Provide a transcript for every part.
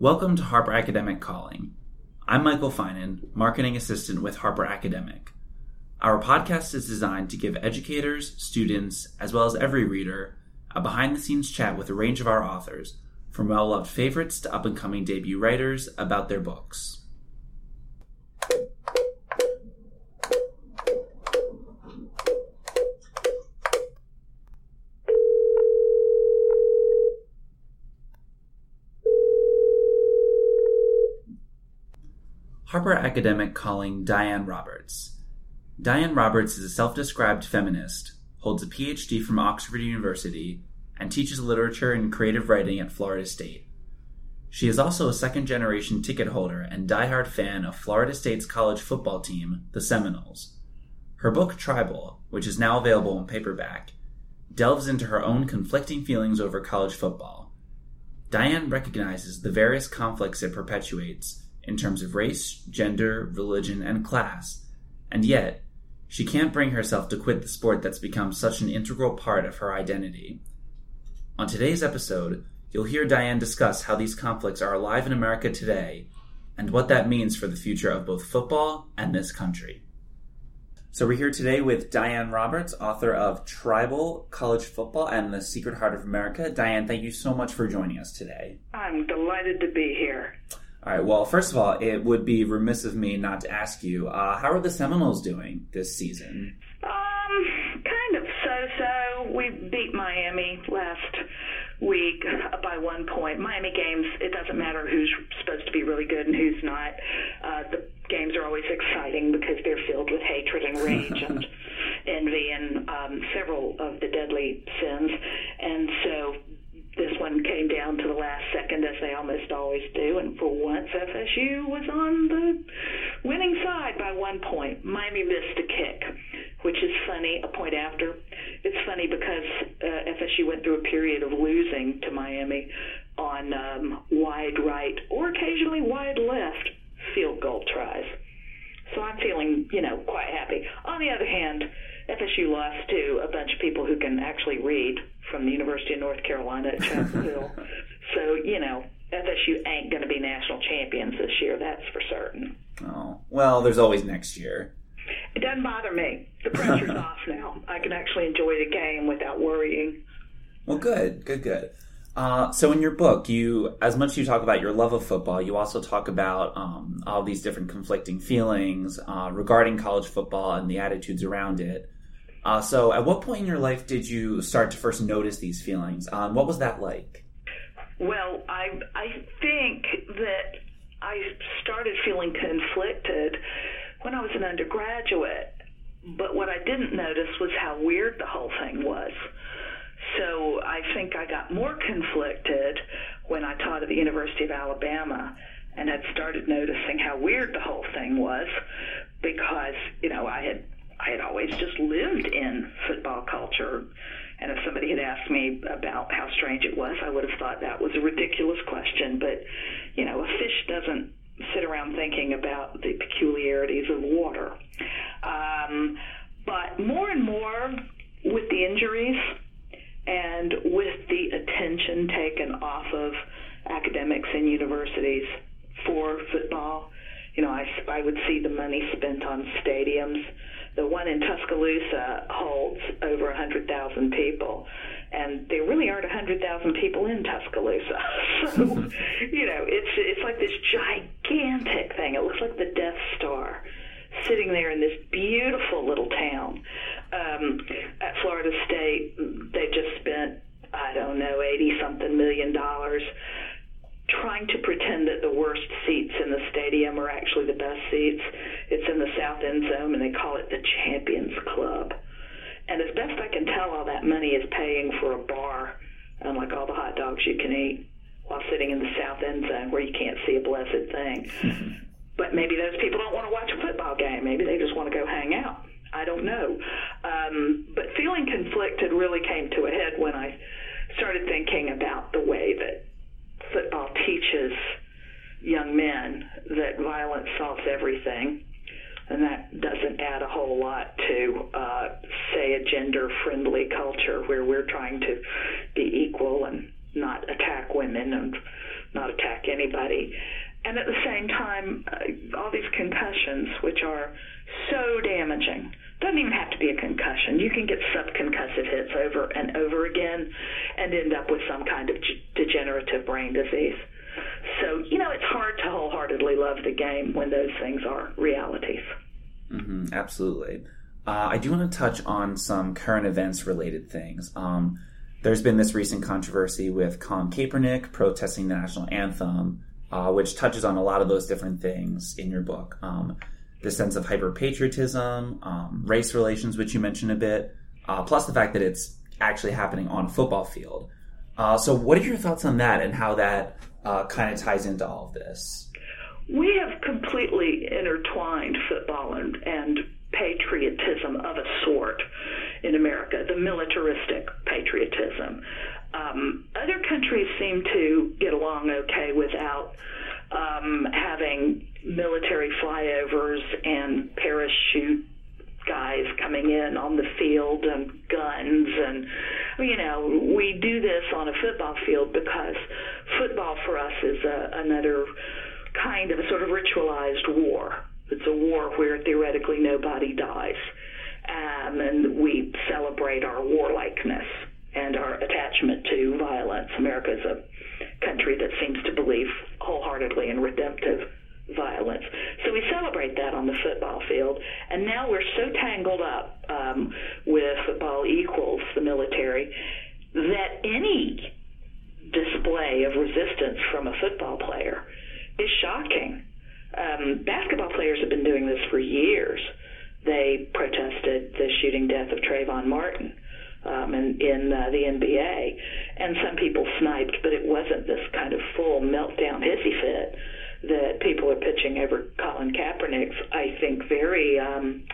Welcome to Harper Academic Calling. I'm Michael Finan, Marketing Assistant with Harper Academic. Our podcast is designed to give educators, students, as well as every reader, a behind the scenes chat with a range of our authors, from well loved favorites to up and coming debut writers, about their books. Harper Academic calling Diane Roberts. Diane Roberts is a self described feminist, holds a PhD from Oxford University, and teaches literature and creative writing at Florida State. She is also a second generation ticket holder and diehard fan of Florida State's college football team, the Seminoles. Her book Tribal, which is now available in paperback, delves into her own conflicting feelings over college football. Diane recognizes the various conflicts it perpetuates in terms of race, gender, religion, and class, and yet, she can't bring herself to quit the sport that's become such an integral part of her identity. On today's episode, you'll hear Diane discuss how these conflicts are alive in America today and what that means for the future of both football and this country. So, we're here today with Diane Roberts, author of Tribal College Football and the Secret Heart of America. Diane, thank you so much for joining us today. I'm delighted to be here. All right. Well, first of all, it would be remiss of me not to ask you, uh, how are the Seminoles doing this season? Um, kind of so-so. We beat Miami last week by one point. Miami games, it doesn't matter who's supposed to be really good and who's not. Uh, the games are always exciting because they're filled with hatred and rage and envy and um, several of the deadly sins. And so this one came down to the last second, as they almost always do, and for once FSU was on the winning side by one point. Miami missed a kick, which is funny, a point after. It's funny because uh, FSU went through a period of losing to Miami on um, wide right or occasionally wide left field goal tries. So I'm feeling, you know, quite happy. On the other hand, FSU lost to a bunch of people who can actually read from the University of North Carolina at Chapel Hill. So, you know, FSU ain't going to be national champions this year, that's for certain. Oh, well, there's always next year. It doesn't bother me. The pressure's off now. I can actually enjoy the game without worrying. Well, good, good, good. Uh, so in your book, you, as much as you talk about your love of football, you also talk about um, all these different conflicting feelings uh, regarding college football and the attitudes around it. Uh, so, at what point in your life did you start to first notice these feelings? Um, what was that like? Well, I I think that I started feeling conflicted when I was an undergraduate. But what I didn't notice was how weird the whole thing was. So I think I got more conflicted when I taught at the University of Alabama and had started noticing how weird the whole thing was because, you know, I had I had always just lived in football culture. And if somebody had asked me about how strange it was, I would have thought that was a ridiculous question. But, you know, a fish doesn't sit around thinking about the peculiarities of water. Um, but more and more with the injuries and with the attention taken off of academics and universities everything. And that doesn't add a whole lot to, uh, say, a gender friendly culture where we're trying to touch on some current events related things. Um, there's been this recent controversy with Colin Kaepernick protesting the national anthem, uh, which touches on a lot of those different things in your book. Um, the sense of hyper patriotism, um, race relations, which you mentioned a bit, uh, plus the fact that it's actually happening on a football field. Uh, so, what are your thoughts on that and how that uh, kind of ties into all of this? We have completely intertwined football and, and patriotism of a sort in America, the militaristic patriotism. Um, other countries seem to get along okay without um, having military flyovers and parachute guys coming in on the field and guns and you know we do this on a football field because football for us is a, another kind of a sort of ritualized war it's a war where theoretically nobody dies um, and we celebrate our warlikeness and our attachment to violence america is a country that seems to believe wholeheartedly in redemptive violence. So we celebrate that on the football field, and now we're so tangled up um, with football equals the military that any display of resistance from a football player is shocking. Um, basketball players have been doing this for years. They protested the shooting death of Trayvon Martin um, in, in uh, the NBA, and some people sniped, but it wasn't this kind of full meltdown hissy fit that people are pitching over Colin Kaepernick's, I think, very um,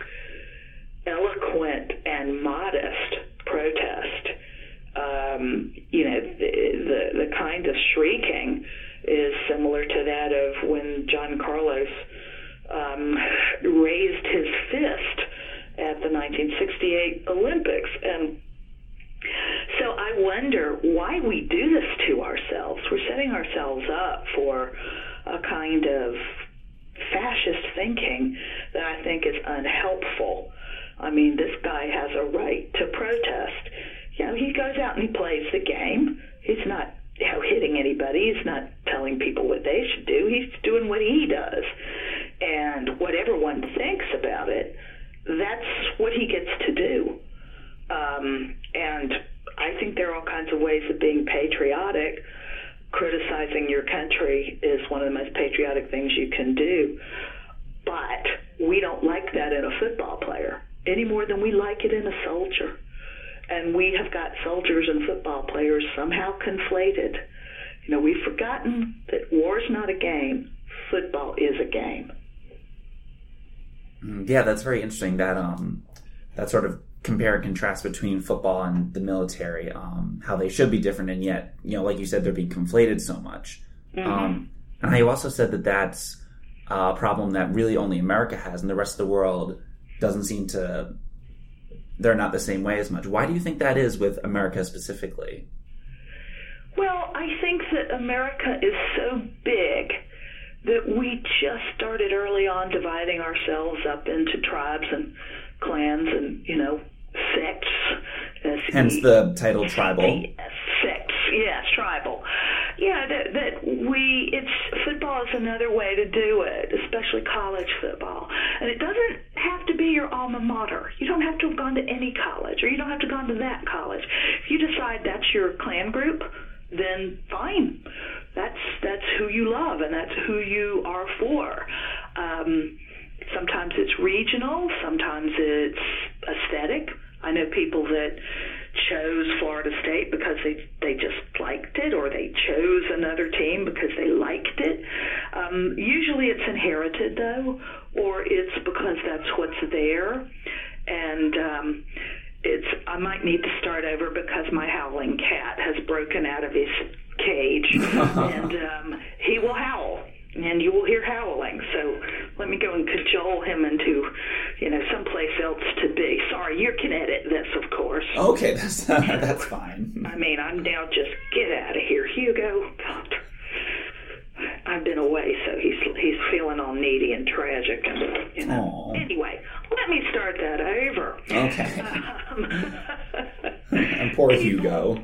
that not a game, football is a game. Mm, yeah, that's very interesting. That um, that sort of compare and contrast between football and the military, um, how they should be different, and yet, you know, like you said, they're being conflated so much. Mm-hmm. Um, and I also said that that's a problem that really only America has, and the rest of the world doesn't seem to. They're not the same way as much. Why do you think that is with America specifically? Well, I think that America is so big that we just started early on dividing ourselves up into tribes and clans and, you know, sects. Hence the title tribal. Sects, yes, tribal. Yeah, that, that we, it's, football is another way to do it, especially college football. And it doesn't have to be your alma mater. You don't have to have gone to any college, or you don't have to have gone to that college. If you decide that's your clan group, then fine. That's that's who you love and that's who you are for. Um, sometimes it's regional, sometimes it's aesthetic. I know people that chose Florida State because they they just liked it, or they chose another team because they liked it. Um, usually, it's inherited though, or it's because that's what's there, and um, I might need to start over because my howling cat has broken out of his cage, and um, he will howl and you will hear howling. So let me go and cajole him into, you know, someplace else to be. Sorry, you can edit this, of course. Okay, that's that's fine. I mean, I'm now just get out of here, Hugo. I've been away, so he's he's feeling all needy and tragic, and you know. Aw. Anyway, let me start that over. Okay. Um, and poor Hugo.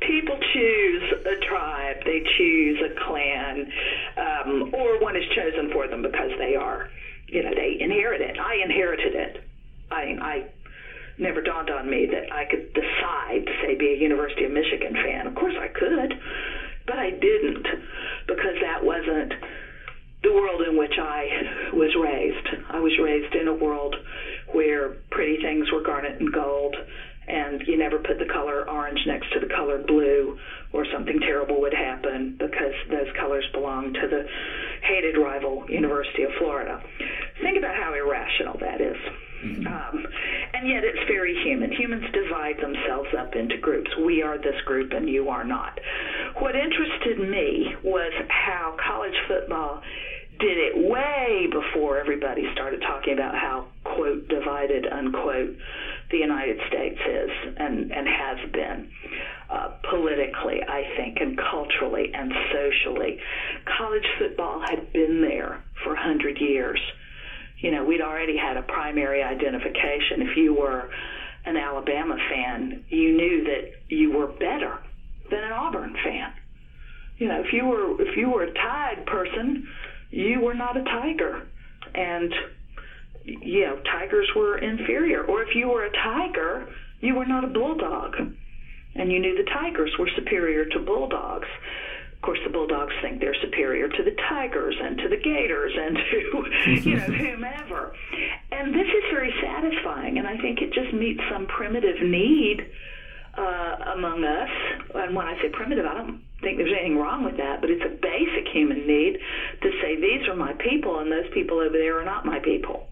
people choose a tribe, they choose a clan, um, or one is chosen for them because they are, you know, they inherit it. I inherited it. I, I never dawned on me that I could decide to say be a University of Michigan fan. Of course I could, but I didn't because that wasn't the world in which I was raised. I was raised in a world where pretty things were garnet and gold, and you never put the color orange next to the color blue, or something terrible would happen because those colors belong to the hated rival University of Florida. Think about how irrational that is. Um, and yet it's very human. Humans divide themselves up into groups. We are this group and you are not. What interested me was how college football did it way before everybody started talking about how, quote, divided, unquote, the United States is and, and has been. Uh, politically, I think, and culturally and socially. College football had been there for a hundred years you know, we'd already had a primary identification. If you were an Alabama fan, you knew that you were better than an Auburn fan. You know, if you were if you were a Tide person, you were not a Tiger, and you know, Tigers were inferior. Or if you were a Tiger, you were not a Bulldog, and you knew the Tigers were superior to Bulldogs. Of course, the Bulldogs think they're superior to the Tigers and to the Gators and to, you know, whomever. And this is very satisfying, and I think it just meets some primitive need uh, among us. And when I say primitive, I don't think there's anything wrong with that, but it's a basic human need to say these are my people and those people over there are not my people.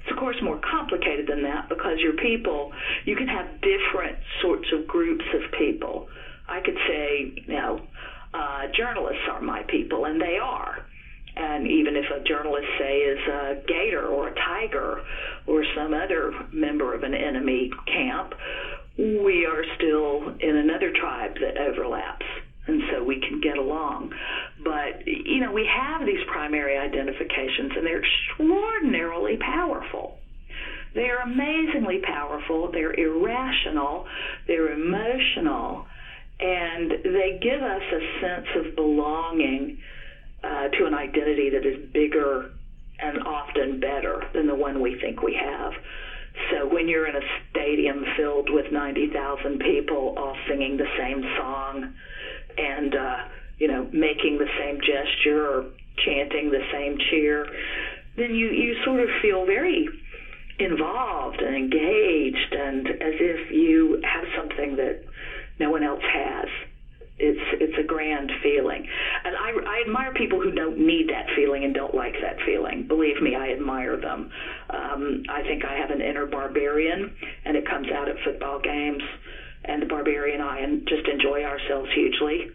It's of course more complicated than that because your people, you can have different sorts of groups of people. I could say, you know, uh, journalists are my people, and they are. And even if a journalist, say, is a gator or a tiger or some other member of an enemy camp, we are still in another tribe that overlaps. And so we can get along. But, you know, we have these primary identifications, and they're extraordinarily powerful. They are amazingly powerful. They're irrational. They're emotional and they give us a sense of belonging uh, to an identity that is bigger and often better than the one we think we have. So when you're in a stadium filled with 90,000 people all singing the same song and, uh, you know, making the same gesture or chanting the same cheer, then you, you sort of feel very involved and engaged and as if you have something that no one else has. It's it's a grand feeling, and I, I admire people who don't need that feeling and don't like that feeling. Believe me, I admire them. Um, I think I have an inner barbarian, and it comes out at football games. And the barbarian and I just enjoy ourselves hugely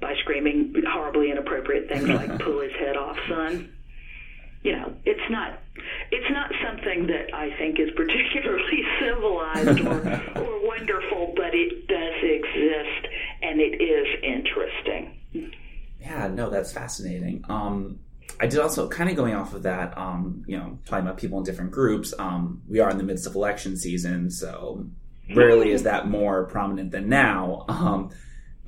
by screaming horribly inappropriate things like "pull his head off, son." you know, it's not it's not something that I think is particularly civilized or wonderful, but it does exist and it is interesting. Yeah, no, that's fascinating. Um, I did also kind of going off of that, um, you know, talking about people in different groups. Um, we are in the midst of election season, so rarely is that more prominent than now. Um,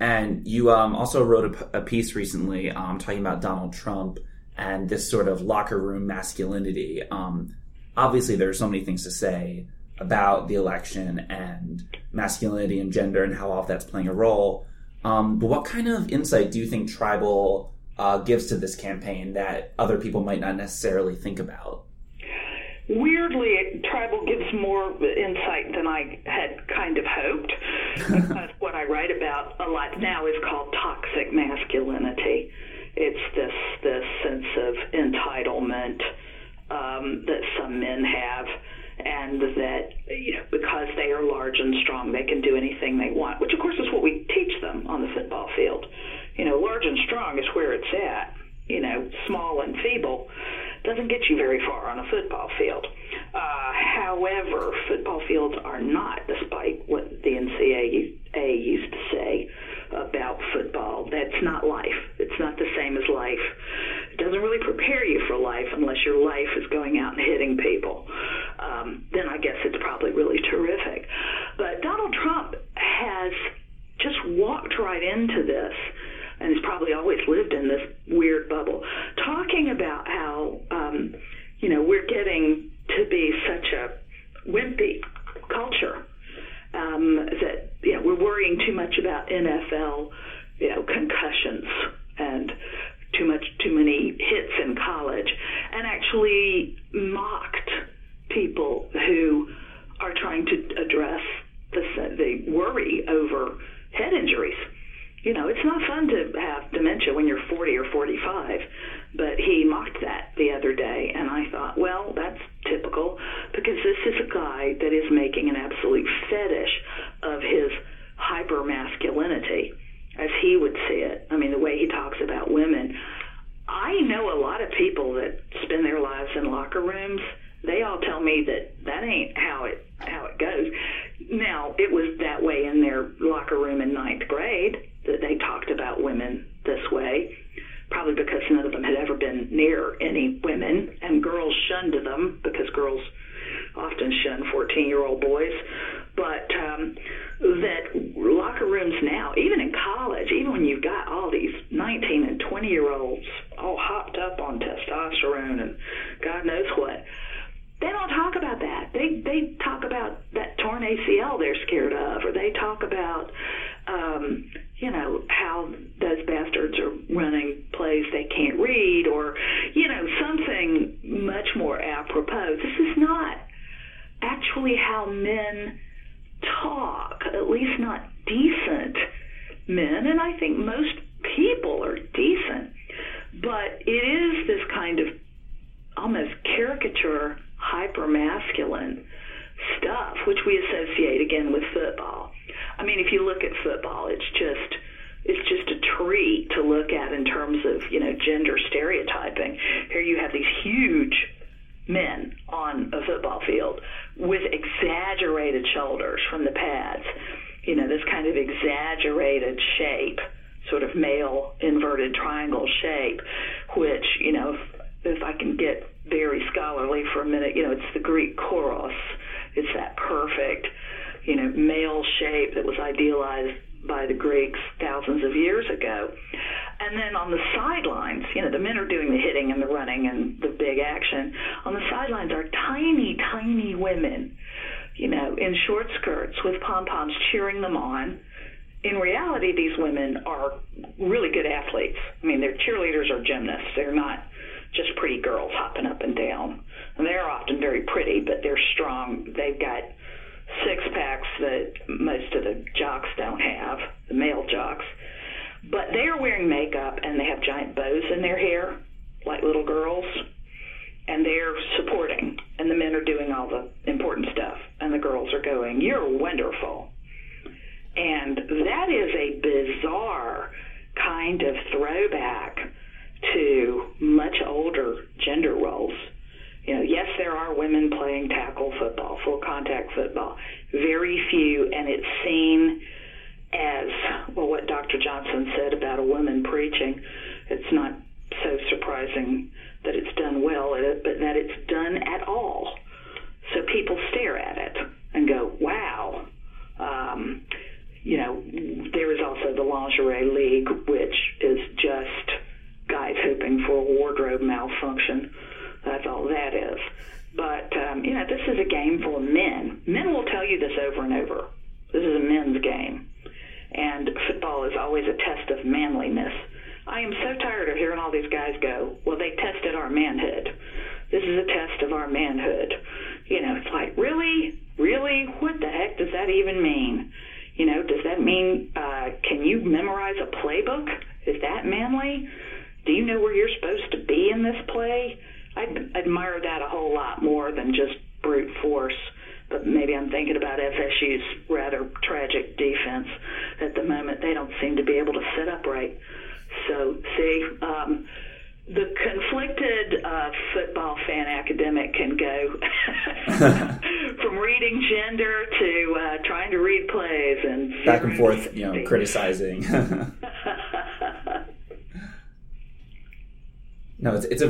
and you um, also wrote a, a piece recently um, talking about Donald Trump and this sort of locker room masculinity. Um, obviously, there are so many things to say about the election and masculinity and gender and how all of that's playing a role. Um, but what kind of insight do you think tribal uh, gives to this campaign that other people might not necessarily think about? Weirdly, tribal gives more insight than I had kind of hoped. because what I write about a lot now is called toxic masculinity it's this this sense of entitlement um, that some men have, and that you know because they are large and strong, they can do anything they want. Which of course is what we teach them on the football field. You know, large and strong is where it's at. You know, small and feeble doesn't get you very far on a football field. Uh, however, football fields are not, despite what the NCAA used to say, about football. That's not life. It's not the same as life. It doesn't really prepare you for life unless your life is going out and hitting people. Um, then I guess it's probably really terrific. But Donald Trump has just walked right into this and has probably always lived in this weird bubble, talking about how, um, you know, we're getting to be such a wimpy culture um, that you know we're worrying too much about NFL, year olds all hopped up on testosterone and God knows what, they don't talk about that. They they talk about that torn ACL they're scared of, or they talk about um, you know how those bastards are running plays they can't read, or you know something much more apropos. This is not actually how men talk, at least not decent men, and I think most people are decent, but it is this kind of almost caricature hyper masculine stuff, which we associate again with football. I mean, if you look at football, it's just it's just a treat to look at in terms of you know gender stereotyping. Here you have these huge men on a football field with exaggerated shoulders from the pads, you know, this kind of exaggerated shape, sort of male inverted triangle shape, which you know if, if I can get very scholarly for a minute. You know, it's the Greek kouros. It's that perfect, you know, male shape that was idealized by the Greeks thousands of years ago. And then on the sidelines, you know, the men are doing the hitting and the running and the big action. On the sidelines are tiny, tiny women, you know, in short skirts with pom poms cheering them on. In reality, these women are really good athletes. I mean, they're cheerleaders or gymnasts. They're not just pretty girls hopping up and down. And they're often very pretty, but they're strong. They've got six packs that most of the jocks don't have, the male jocks. But they're wearing makeup and they have giant bows in their hair, like little girls. And they're supporting, and the men are doing all the important stuff, and the girls are going, You're wonderful. And that is a bizarre kind of throwback to much older gender roles. You know, yes, there are women playing tackle football, full contact football. Very few, and it's seen as well. What Dr. Johnson said about a woman preaching, it's not so surprising that it's done well, but that it's done at all. So people stare at it and go, "Wow." Um, you know, there is also the lingerie league, which is just guys hoping for a wardrobe malfunction. That's all that is. But, um, you know, this is a game of men. Men will tell you this over and over.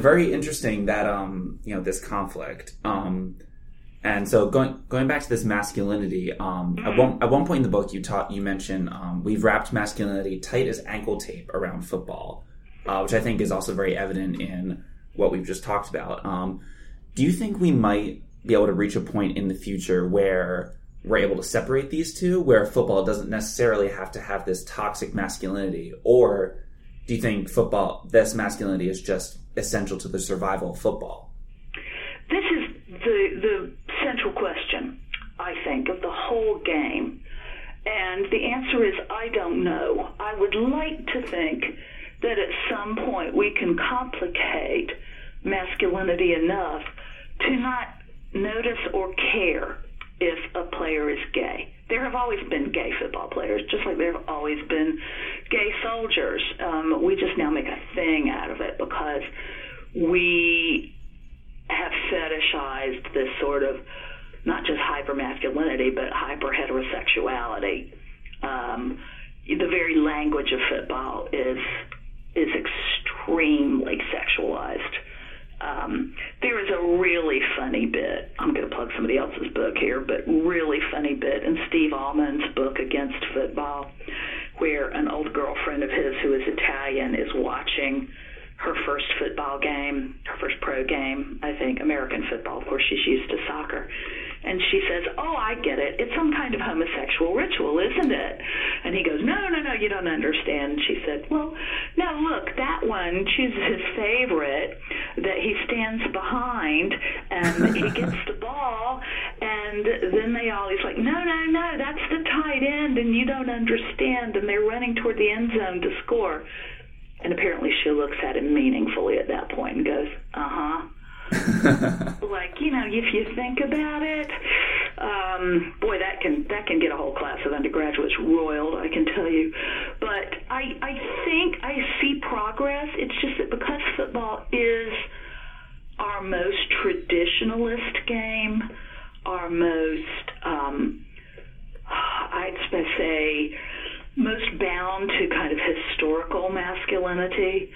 Very interesting that um you know this conflict um. And so going going back to this masculinity, um, mm-hmm. at one at one point in the book, you taught you mentioned um, we've wrapped masculinity tight as ankle tape around football, uh, which I think is also very evident in what we've just talked about. Um, do you think we might be able to reach a point in the future where we're able to separate these two, where football doesn't necessarily have to have this toxic masculinity, or do you think football, this masculinity, is just essential to the survival of football? This is the the central question, I think, of the whole game. And the answer is I don't know. I would like to think that at some point we can complicate masculinity enough to not notice or care if a player is gay. There have always been gay football players, just like there have always been gay soldiers. Um, we just now make a thing out of it because we have fetishized this sort of not just hyper masculinity, but hyper heterosexuality. Um, the very language of football is is extremely sexualized. Um, there is a really funny bit. I'm going to plug somebody else's book here, but really funny bit in Steve Almond's book Against Football, where an old girlfriend of his who is Italian is watching her first football game, her first pro game, I think, American football. Of course, she's used to soccer. And she says, Oh, I get it. It's some kind of homosexual ritual, isn't it? And he goes, No, no, no, you don't understand. She said, Well, now look, that one chooses his favorite that he stands behind and he gets the ball. And then they all, he's like, No, no, no, that's the tight end. And you don't understand. And they're running toward the end zone to score. And apparently she looks at him meaningfully at that point and goes, Uh huh. like you know, if you think about it, um, boy, that can that can get a whole class of undergraduates roiled. I can tell you, but I I think I see progress. It's just that because football is our most traditionalist game, our most um, I'd say most bound to kind of historical masculinity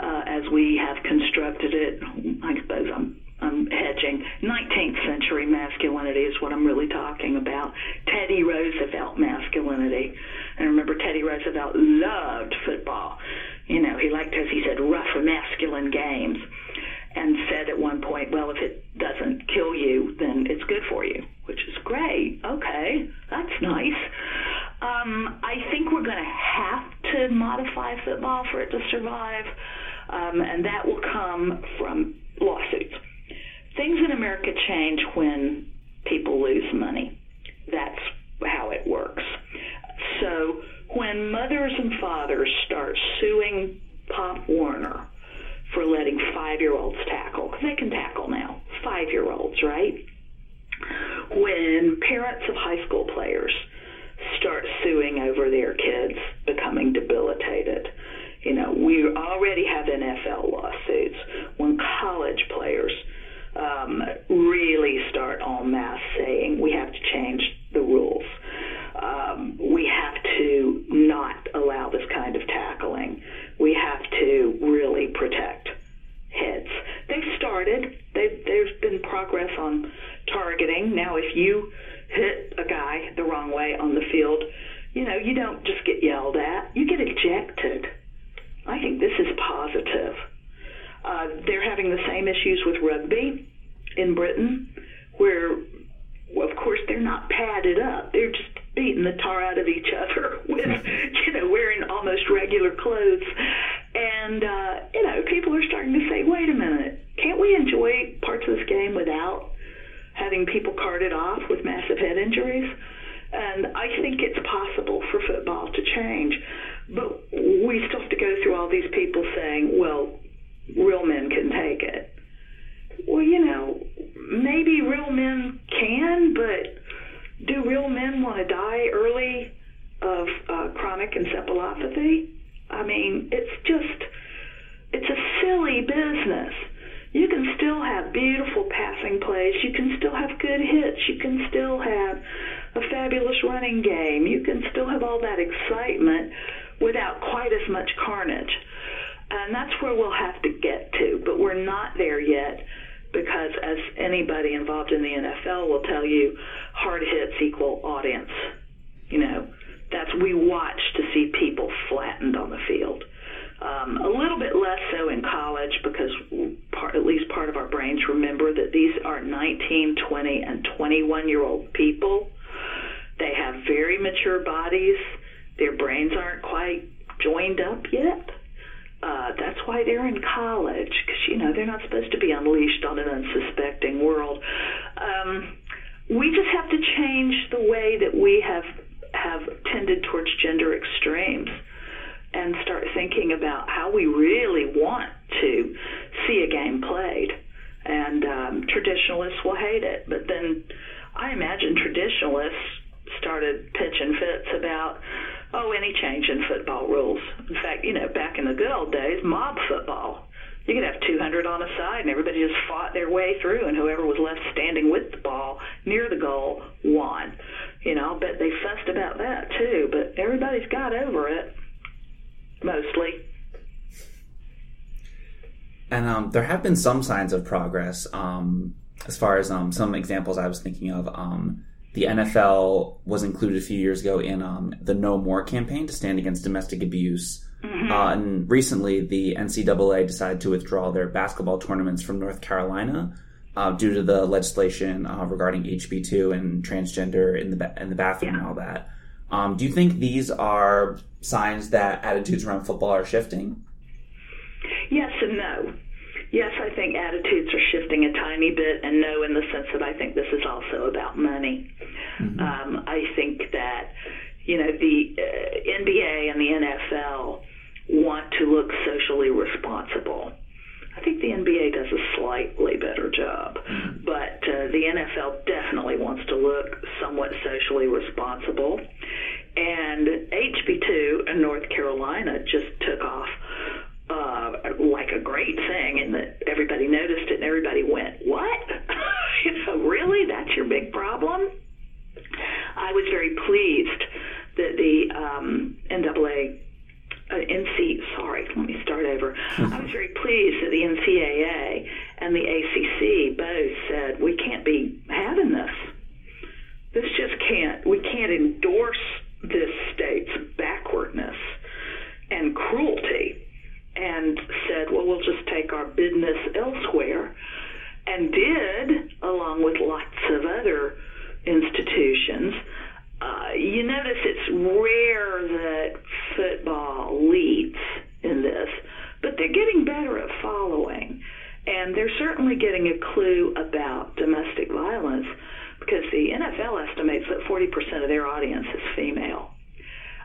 uh, as we have constructed it. I suppose I'm I'm hedging. 19th century masculinity is what I'm really talking about. Teddy Roosevelt masculinity. And remember, Teddy Roosevelt loved football. You know, he liked, as he said, rough masculine games. And said at one point, well, if it doesn't kill you, then it's good for you, which is great. Okay, that's nice. Um, I think we're going to have to modify football for it to survive um, and that will come from lawsuits. Things in America change when people lose money. That's how it works. So when mothers and fathers start suing Pop Warner for letting five year olds tackle, because they can tackle now, five year olds, right? When parents of high school players start suing over their kids becoming debilitated, you know, we already have NFL lawsuits. When college players um, business. You can still have beautiful passing plays. You can still have good hits. You can still have a fabulous running game. You can still have all that excitement without quite as much carnage. And that's where we'll have to get to, but we're not there yet because as anybody involved in the NFL will tell you, hard hits equal audience. You know, that's we watch to see people flattened on the field. Um, a little bit less so in college because part, at least part of our brains remember that these are 19, 20, and 21 year old people. They have very mature bodies. Their brains aren't quite joined up yet. Uh, that's why they're in college because you know they're not supposed to be unleashed on an unsuspecting world. Um, we just have to change the way that we have have tended towards gender extremes and start thinking about how we really want to see a game played. And um, traditionalists will hate it, but then I imagine traditionalists started pitching fits about oh any change in football rules. In fact, you know back in the good old days, mob football. You could have 200 on a side, and everybody just fought their way through, and whoever was left standing with the ball near the goal won. You know, but they fussed about that too. But everybody's got over it mostly. And um, there have been some signs of progress. Um, as far as um, some examples I was thinking of, um, the NFL was included a few years ago in um, the No More campaign to stand against domestic abuse. Mm-hmm. Uh, and recently, the NCAA decided to withdraw their basketball tournaments from North Carolina uh, due to the legislation uh, regarding HB2 and transgender in the ba- in the bathroom yeah. and all that. Um, do you think these are signs that attitudes around football are shifting? Yes and no. Yes, I think attitudes are shifting a tiny bit, and no, in the sense that I think this is also about money. Mm-hmm. Um, I think that you know the uh, NBA and the NFL want to look socially responsible. I think the NBA does a slightly better job, mm-hmm. but uh, the NFL definitely wants to look somewhat socially responsible. And HB2 in North Carolina just took off uh, like a great thing, and that everybody noticed it, and everybody went, "What? you know, really? That's your big problem?" I was very pleased that the um, NAA uh, NC, sorry, let me start over. I was very pleased that the NCAA and the ACC both said we can't be having this. This just can't. We can't endorse this state's backwardness and cruelty, and said, well, we'll just take our business elsewhere, and did, along with lots of other institutions. Uh, you notice it's rare that football leads in this, but they're getting better at following. And they're certainly getting a clue about domestic violence because the NFL estimates that 40% of their audience is female.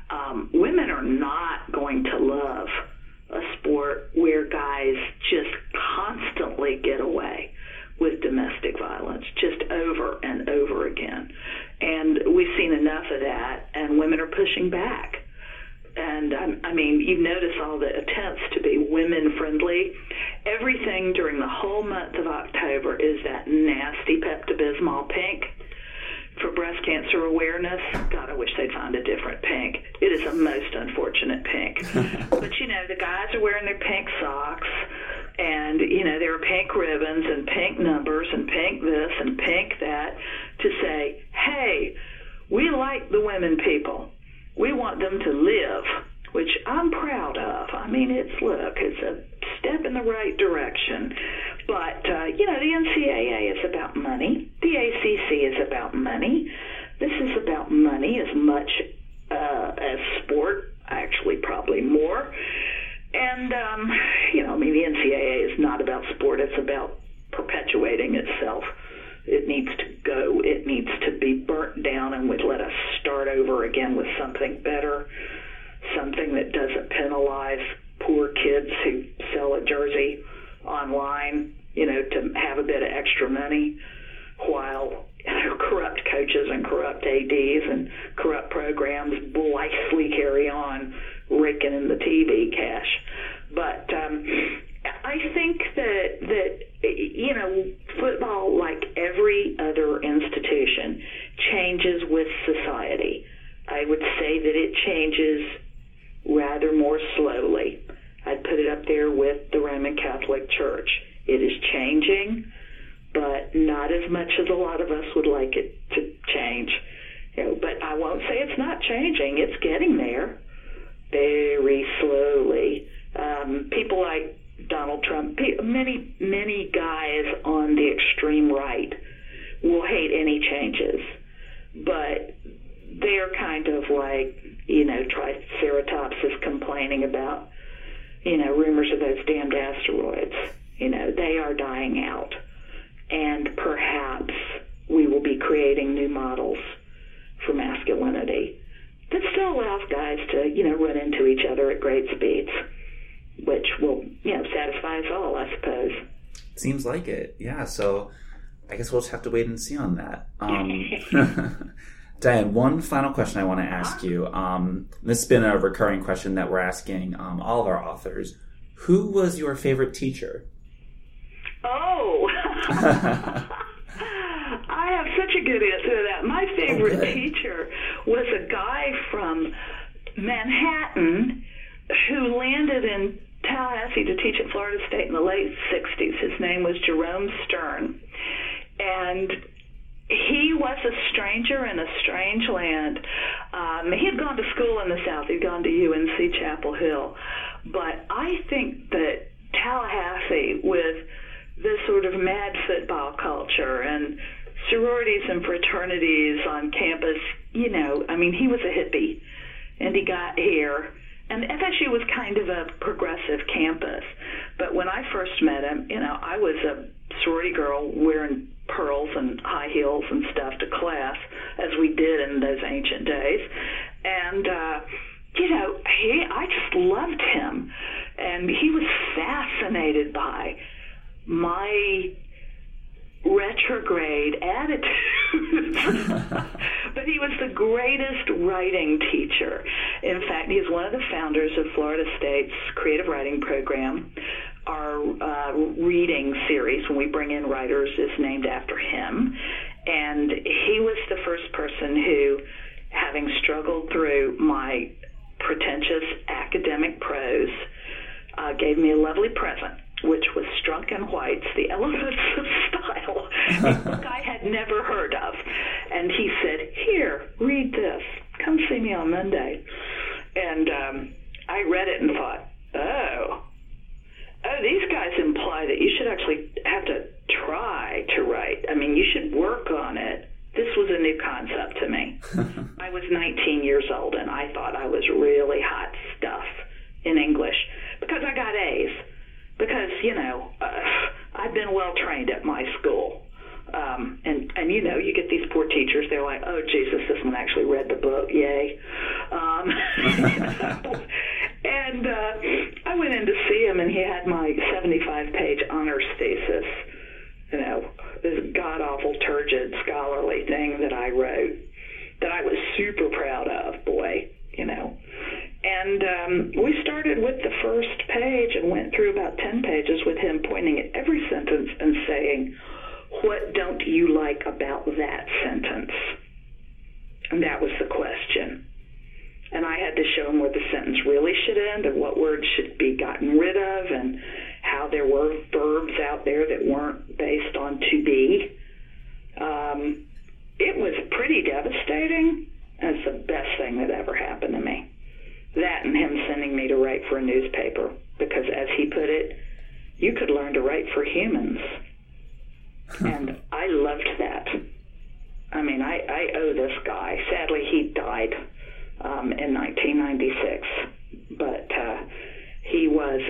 Um, women are not going to love a sport where guys just constantly get away with domestic violence, just over we've seen enough of that, and women are pushing back. And um, I mean, you notice all the attempts to be women friendly. Everything during the whole month of October is that nasty Pepto Bismol pink for breast cancer awareness. God, I wish they'd find a different pink. It is a most unfortunate pink. but you know, the guys are wearing their pink socks, and you know, there are pink ribbons and pink numbers and pink this and pink that to say, hey, we like the women people. We want them to live, which I'm proud of. I mean, it's look, it's a step in the right direction. But, uh, you know, the NCAA is about money, the ACC is about money. This is about money as much uh, as sport, actually, probably more. And, um, you know, I mean, the NCAA is not about sport, it's about perpetuating itself. It needs to go. It needs to be burnt down and would let us start over again with something better, something that doesn't penalize poor kids who sell a jersey online, you know, to have a bit of extra money allows guys to, you know, run into each other at great speeds, which will, you know, satisfy us all, I suppose. Seems like it, yeah. So I guess we'll just have to wait and see on that. Um, Diane, one final question I want to ask you. Um, this has been a recurring question that we're asking um, all of our authors. Who was your favorite teacher? Oh, I have such a good answer to that. My favorite okay. teacher was a guy from Manhattan who landed in Tallahassee to teach at Florida State in the late 60s. His name was Jerome Stern. And he was a stranger in a strange land. Um, he had gone to school in the South. He'd gone to UNC Chapel Hill. But I think that Tallahassee, with this sort of mad football culture and sororities and fraternities on campus, you know, I mean, he was a hippie and he got here. And FSU was kind of a progressive campus. But when I first met him, you know, I was a sorority girl wearing pearls and high heels and stuff to class, as we did in those ancient days. You know uh, I've been well trained at my school. Um, and and you know you get these poor teachers they're like oh Jesus this one actually read the book yay um,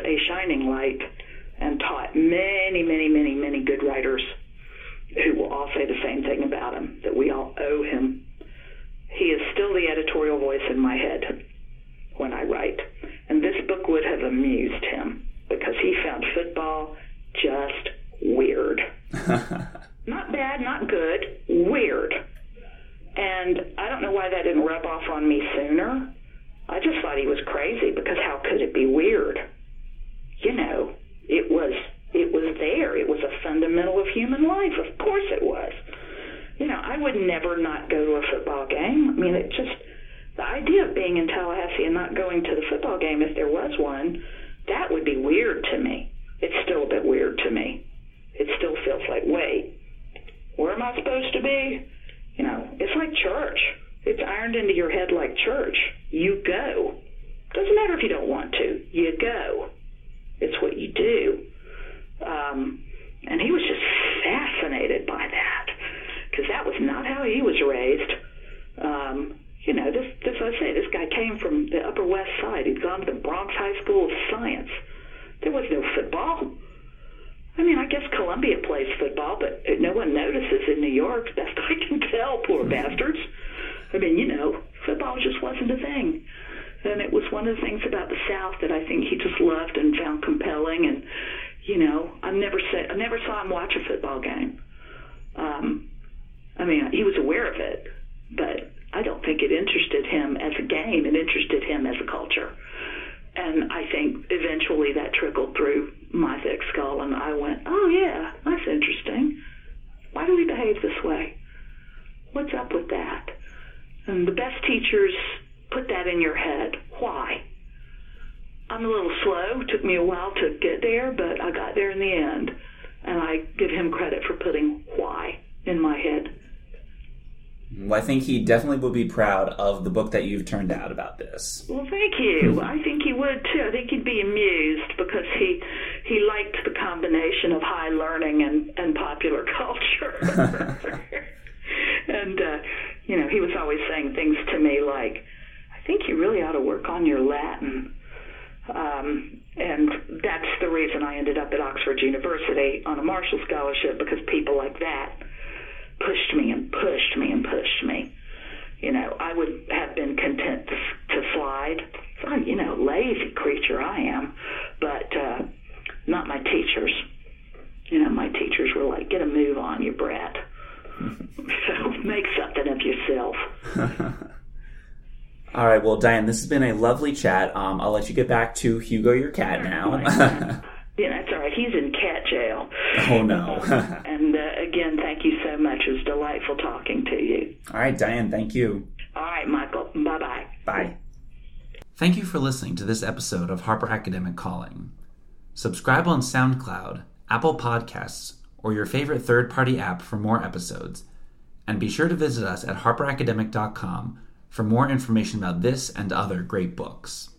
a shining light and taught many, many, many, many good writers who will all say the same thing about him that we all owe him. Was raised. Um, you know, this, this I say, this guy came from the Upper West Side. He'd gone to the Bronx High School of Science. There was no football. I mean, I guess Columbia plays football, but no one notices in New York. Best I can tell, poor bastards. I mean, you know, football just wasn't a thing. And it was one of the things about the South that I think he just loved and found compelling. And you know, I never said I never saw him watch a football game. Um, I mean, he was aware of it, but I don't think it interested him as a game. It interested him as a culture. And I think eventually that trickled through my thick skull, and I went, "Oh yeah, that's interesting. Why do we behave this way? What's up with that?" And the best teachers put that in your head. Why? I'm a little slow. Took me a while to get there, but I got there in the end. And I give him credit for putting why in my head. Well, I think he definitely would be proud of the book that you've turned out about this. Well, thank you. I think he would too. I think he'd be amused because he he liked the combination of high learning and and popular culture. and uh, you know, he was always saying things to me like, "I think you really ought to work on your Latin." Um, and that's the reason I ended up at Oxford University on a Marshall Scholarship because people like that pushed me and pushed me and pushed me. You know, I would have been content to, to slide. I'm, you know, lazy creature I am, but uh, not my teachers. You know, my teachers were like, "Get a move on, you brat." so make something of yourself. All right, well, Diane, this has been a lovely chat. Um, I'll let you get back to Hugo, your cat now. yeah, that's all right. He's in cat jail. Oh no. and uh, again, thank you so much. It was delightful talking to you. All right, Diane, thank you. All right, Michael. Bye bye. Bye. Thank you for listening to this episode of Harper Academic Calling. Subscribe on SoundCloud, Apple Podcasts, or your favorite third party app for more episodes. And be sure to visit us at harperacademic.com for more information about this and other great books.